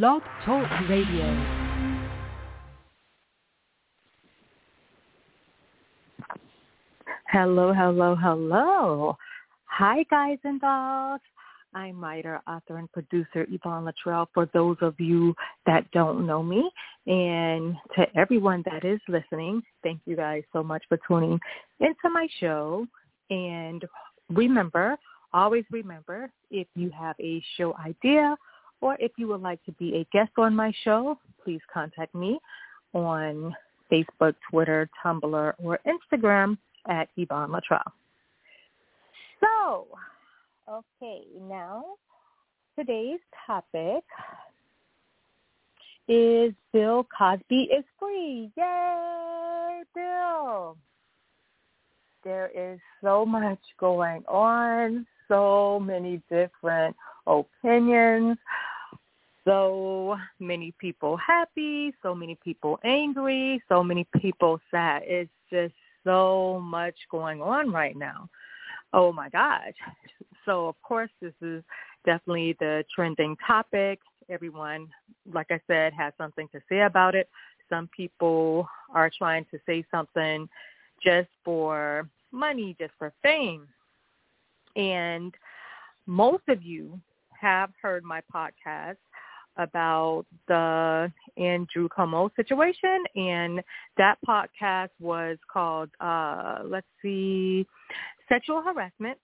Blog Talk Radio. Hello, hello, hello. Hi, guys and dolls. I'm writer, author, and producer Yvonne Latrell for those of you that don't know me. And to everyone that is listening, thank you guys so much for tuning into my show. And remember, always remember, if you have a show idea or if you would like to be a guest on my show, please contact me on Facebook, Twitter, Tumblr, or Instagram at Yvonne Latrell. So, okay, now today's topic is Bill Cosby is free. Yay, Bill! There is so much going on, so many different opinions, so many people happy, so many people angry, so many people sad. It's just so much going on right now. Oh my gosh. So of course this is definitely the trending topic. Everyone, like I said, has something to say about it. Some people are trying to say something just for money, just for fame. And most of you have heard my podcast about the Andrew Cuomo situation, and that podcast was called, uh, let's see, Sexual Harassment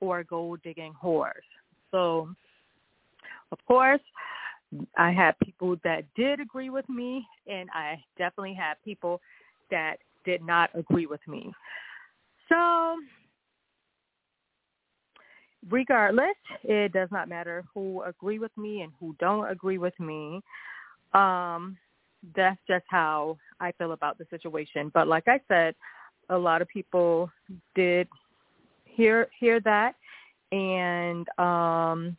or Gold Digging Whores. So, of course, I had people that did agree with me, and I definitely had people that did not agree with me. So regardless, it does not matter who agree with me and who don't agree with me. Um, that's just how I feel about the situation. But like I said, a lot of people did hear hear that, and um,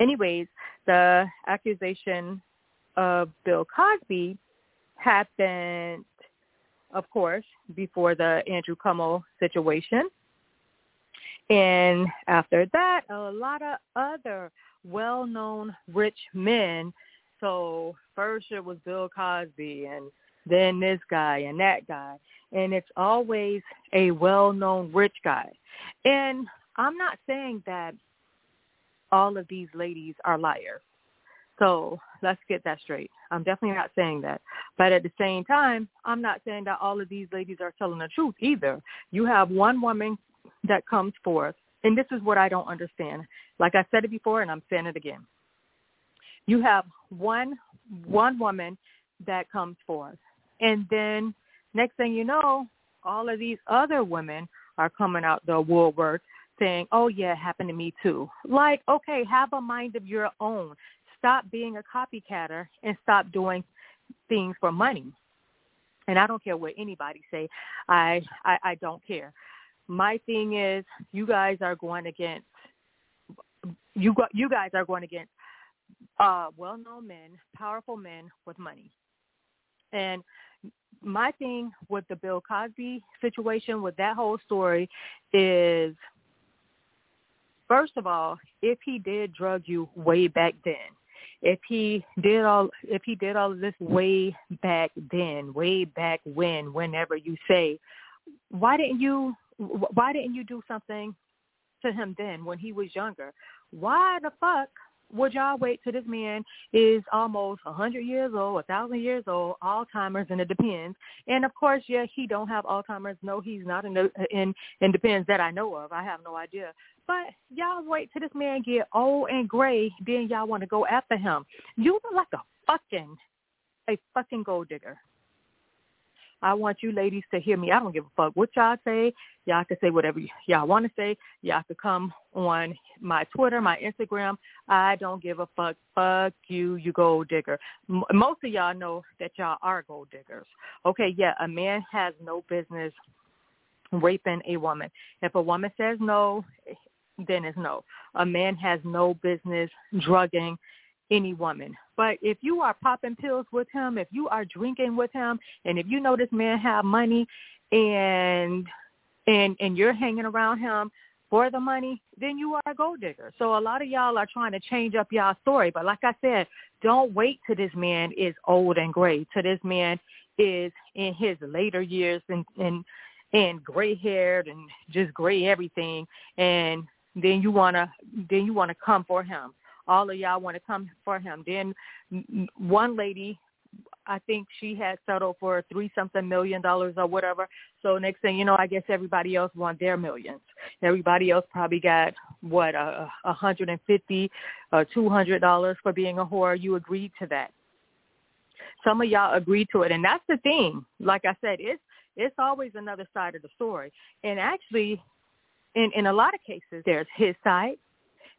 anyways, the accusation of Bill Cosby happened, of course, before the Andrew Cuomo situation. And after that, a lot of other well-known rich men. So first it was Bill Cosby and then this guy and that guy. And it's always a well-known rich guy. And I'm not saying that all of these ladies are liars. So let's get that straight. I'm definitely not saying that. But at the same time, I'm not saying that all of these ladies are telling the truth either. You have one woman that comes forth. And this is what I don't understand. Like I said it before and I'm saying it again. You have one one woman that comes forth. And then next thing you know, all of these other women are coming out the woodwork saying, oh, yeah, it happened to me too. Like, okay, have a mind of your own. Stop being a copycatter and stop doing things for money. And I don't care what anybody say. I, I, I don't care my thing is you guys are going against you you guys are going against uh well-known men, powerful men with money. And my thing with the Bill Cosby situation with that whole story is first of all, if he did drug you way back then, if he did all if he did all of this way back then, way back when, whenever you say, why didn't you why didn't you do something to him then when he was younger? Why the fuck would y'all wait till this man is almost a hundred years old, a thousand years old, Alzheimer's, and it depends. And of course, yeah, he don't have Alzheimer's. No, he's not in the, in in depends that I know of. I have no idea. But y'all wait till this man get old and gray, then y'all want to go after him. You look like a fucking a fucking gold digger. I want you ladies to hear me. I don't give a fuck what y'all say. Y'all can say whatever y'all want to say. Y'all can come on my Twitter, my Instagram. I don't give a fuck. Fuck you, you gold digger. M- most of y'all know that y'all are gold diggers. Okay, yeah, a man has no business raping a woman. If a woman says no, then it's no. A man has no business drugging any woman. But if you are popping pills with him, if you are drinking with him, and if you know this man have money and and and you're hanging around him, for the money, then you are a gold digger. So a lot of y'all are trying to change up y'all story. But like I said, don't wait till this man is old and gray, till this man is in his later years and and and gray haired and just gray everything and then you wanna then you wanna come for him. All of y'all want to come for him. Then one lady I think she had settled for three something million dollars or whatever. So next thing you know, I guess everybody else want their millions. Everybody else probably got what a, a hundred and fifty, or two hundred dollars for being a whore. You agreed to that. Some of y'all agreed to it, and that's the thing. Like I said, it's it's always another side of the story. And actually, in in a lot of cases, there's his side,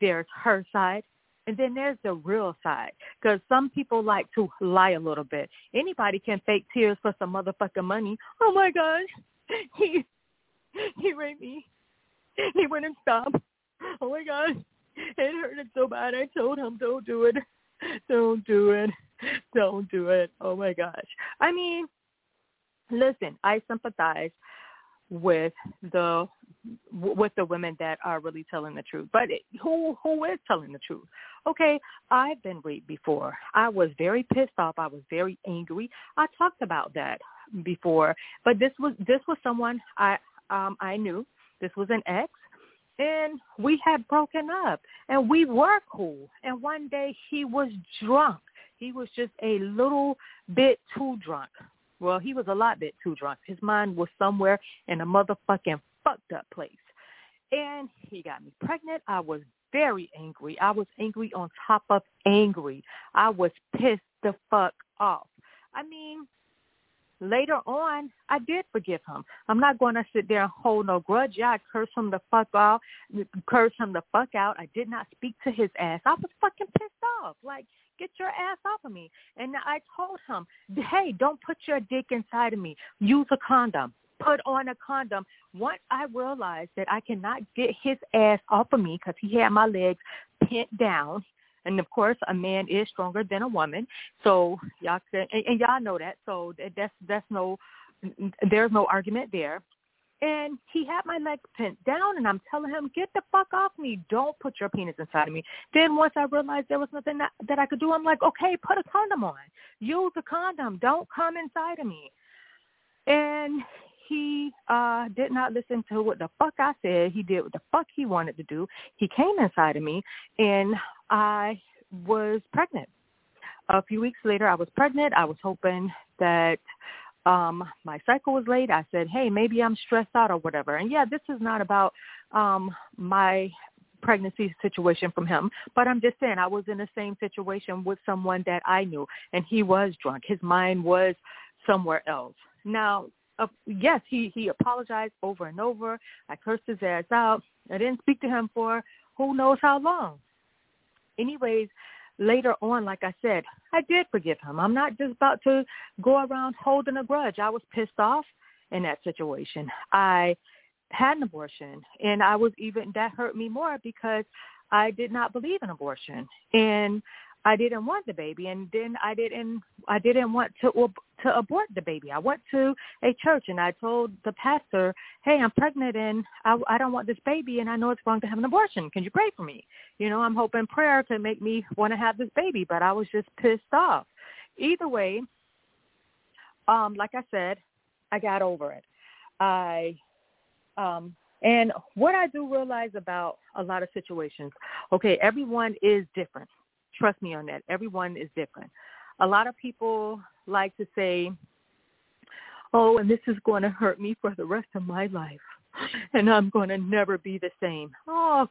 there's her side, and then there's the real side, because some people like to lie a little bit. Anybody can fake tears for some motherfucking money. Oh my gosh, he he raped me. He wouldn't stop. Oh my gosh, it hurted so bad. I told him, don't do it, don't do it, don't do it. Oh my gosh. I mean, listen, I sympathize with the with the women that are really telling the truth. But who who is telling the truth? Okay, I've been raped before. I was very pissed off. I was very angry. I talked about that before. But this was this was someone I um I knew. This was an ex and we had broken up and we were cool. And one day he was drunk. He was just a little bit too drunk. Well, he was a lot bit too drunk. His mind was somewhere in a motherfucking fucked up place. And he got me pregnant. I was very angry. I was angry on top of angry. I was pissed the fuck off. I mean, later on, I did forgive him. I'm not going to sit there and hold no grudge. Yeah, I cursed him the fuck out. cursed him the fuck out. I did not speak to his ass. I was fucking pissed off. Like, get your ass off of me. And I told him, hey, don't put your dick inside of me. Use a condom. Put on a condom. Once I realized that I cannot get his ass off of me because he had my legs pent down, and of course, a man is stronger than a woman. So y'all and, and y'all know that. So that's that's no, there's no argument there. And he had my leg pinned down, and I'm telling him, get the fuck off me. Don't put your penis inside of me. Then once I realized there was nothing that, that I could do, I'm like, okay, put a condom on. Use a condom. Don't come inside of me. And he uh did not listen to what the fuck I said. He did what the fuck he wanted to do. He came inside of me and I was pregnant. A few weeks later I was pregnant. I was hoping that um my cycle was late. I said, "Hey, maybe I'm stressed out or whatever." And yeah, this is not about um my pregnancy situation from him, but I'm just saying I was in the same situation with someone that I knew and he was drunk. His mind was somewhere else. Now, uh, yes, he he apologized over and over. I cursed his ass out. I didn't speak to him for who knows how long. Anyways, later on, like I said, I did forgive him. I'm not just about to go around holding a grudge. I was pissed off in that situation. I had an abortion, and I was even that hurt me more because I did not believe in abortion, and I didn't want the baby, and then I didn't I didn't want to to abort the baby. I went to a church and I told the pastor, "Hey, I'm pregnant and I, I don't want this baby, and I know it's wrong to have an abortion. Can you pray for me? You know, I'm hoping prayer can make me want to have this baby." But I was just pissed off. Either way, um, like I said, I got over it. I um and what I do realize about a lot of situations, okay, everyone is different. Trust me on that. Everyone is different. A lot of people like to say, oh, and this is going to hurt me for the rest of my life, and I'm going to never be the same. Oh,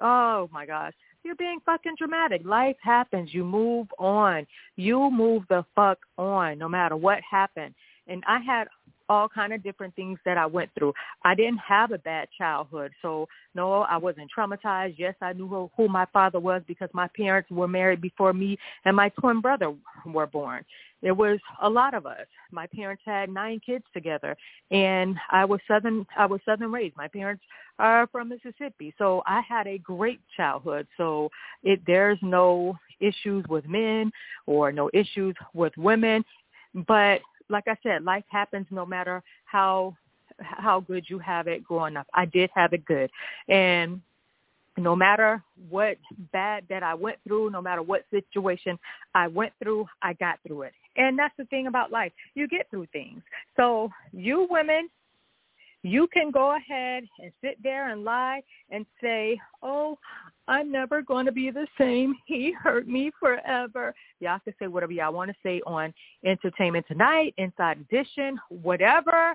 oh my gosh. You're being fucking dramatic. Life happens. You move on. You move the fuck on no matter what happened. And I had all kind of different things that I went through. I didn't have a bad childhood, so no, I wasn't traumatized. Yes, I knew who, who my father was because my parents were married before me and my twin brother were born. There was a lot of us. My parents had nine kids together, and I was southern. I was southern raised. My parents are from Mississippi, so I had a great childhood. So it there's no issues with men or no issues with women, but like I said, life happens no matter how how good you have it growing up. I did have it good. And no matter what bad that I went through, no matter what situation I went through, I got through it. And that's the thing about life. You get through things. So you women, you can go ahead and sit there and lie and say, oh, I'm never going to be the same. He hurt me forever. Y'all can say whatever y'all want to say on Entertainment Tonight, Inside Edition, whatever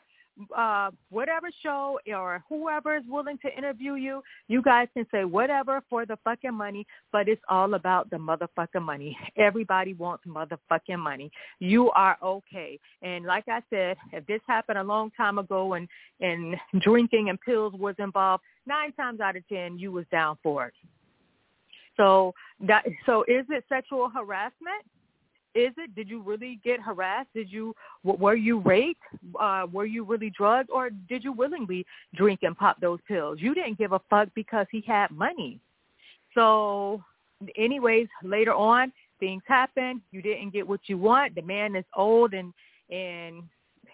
uh, whatever show or whoever is willing to interview you, you guys can say whatever for the fucking money, but it's all about the motherfucking money. Everybody wants motherfucking money. You are okay. And like I said, if this happened a long time ago and, and drinking and pills was involved, nine times out of ten, you was down for it. So that, so is it sexual harassment? Is it? Did you really get harassed? Did you were you raped? Uh, were you really drugged, or did you willingly drink and pop those pills? You didn't give a fuck because he had money. So, anyways, later on, things happen. You didn't get what you want. The man is old and and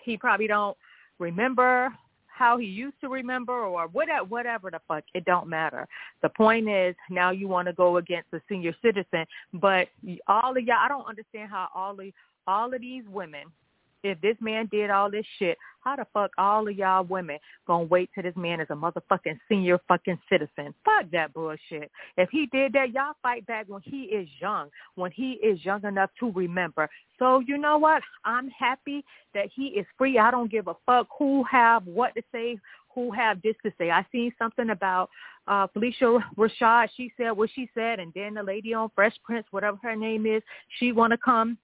he probably don't remember how he used to remember or whatever, whatever the fuck. It don't matter. The point is now you want to go against a senior citizen, but all of y'all, I don't understand how all of all of these women if this man did all this shit, how the fuck all of y'all women gonna wait till this man is a motherfucking senior fucking citizen? Fuck that bullshit. If he did that, y'all fight back when he is young, when he is young enough to remember. So you know what? I'm happy that he is free. I don't give a fuck who have what to say, who have this to say. I seen something about uh Phylicia Rashad. She said what she said, and then the lady on Fresh Prince, whatever her name is, she want to come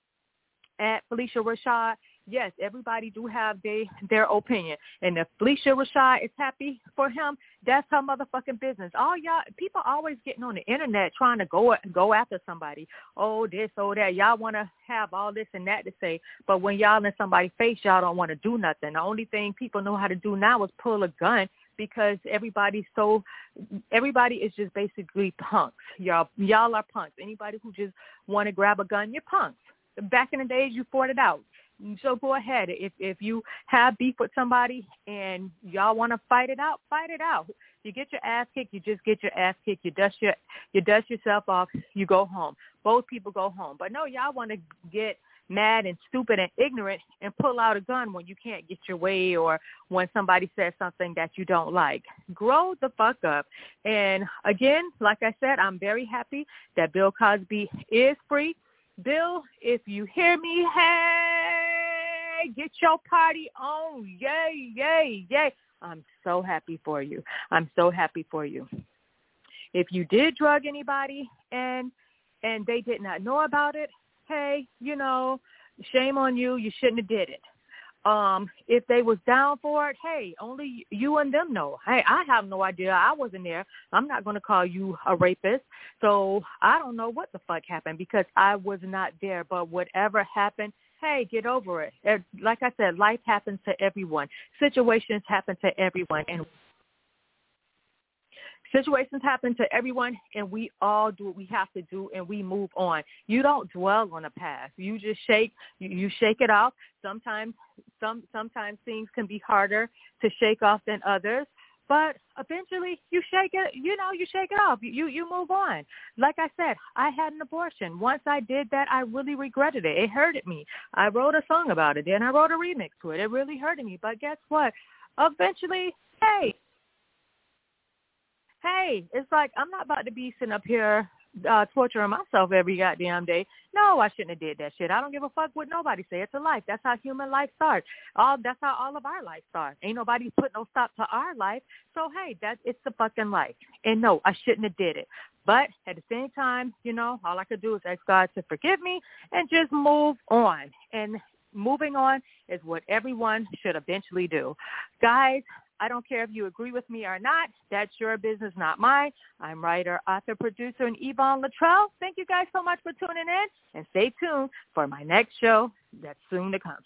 at Phylicia Rashad yes, everybody do have they their opinion. And if Phylicia Rashad is happy for him, that's her motherfucking business. All y'all people always getting on the internet trying to go go after somebody. Oh this, oh that. Y'all wanna have all this and that to say, but when y'all in somebody's face, y'all don't want to do nothing. The only thing people know how to do now is pull a gun because everybody's so everybody is just basically punks. Y'all y'all are punks. Anybody who just want to grab a gun, you're punks. Back in the days, you fought it out. So go ahead. If if you have beef with somebody and y'all want to fight it out, fight it out. You get your ass kicked, you just get your ass kicked. You dust your you dust yourself off. You go home. Both people go home. But no, y'all want to get mad and stupid and ignorant and pull out a gun when you can't get your way or when somebody says something that you don't like. Grow the fuck up. And again, like I said, I'm very happy that Bill Cosby is free. Bill, if you hear me, hey, get your party on. Yay, yay, yay. I'm so happy for you. I'm so happy for you. If you did drug anybody and and they did not know about it, hey, you know, shame on you. You shouldn't have did it um if they was down for it hey only you and them know hey i have no idea i wasn't there i'm not going to call you a rapist so i don't know what the fuck happened because i was not there but whatever happened hey get over it. Uh, like i said life happens to everyone. Situations happen to everyone and situations happen to everyone and we all do what we have to do and we move on. You don't dwell on the past. You just shake you shake it off. Sometimes some sometimes things can be harder to shake off than others but eventually you shake it you know you shake it off. You you move on. Like i said i had an abortion. Once i did that i really regretted it. It hurted me. I wrote a song about it. Then i wrote a remix to it. It really hurted me. But guess what? Eventually hey hey, it's like I'm not about to be sitting up here uh torturing myself every goddamn day. No, I shouldn't have did that shit. I don't give a fuck what nobody say. It's a life. That's how human life starts. All that's how all of our life starts. Ain't nobody put no stop to our life. So hey, that's it's the fucking life. And no, I shouldn't have did it. But at the same time, you know, all I could do is ask God to forgive me and just move on. And moving on is what everyone should eventually do. Guys, I don't care if you agree with me or not. That's your business, not mine. I'm writer, author, producer, and Yvonne Latrell. Thank you guys so much for tuning in, and stay tuned for my next show that's soon to come.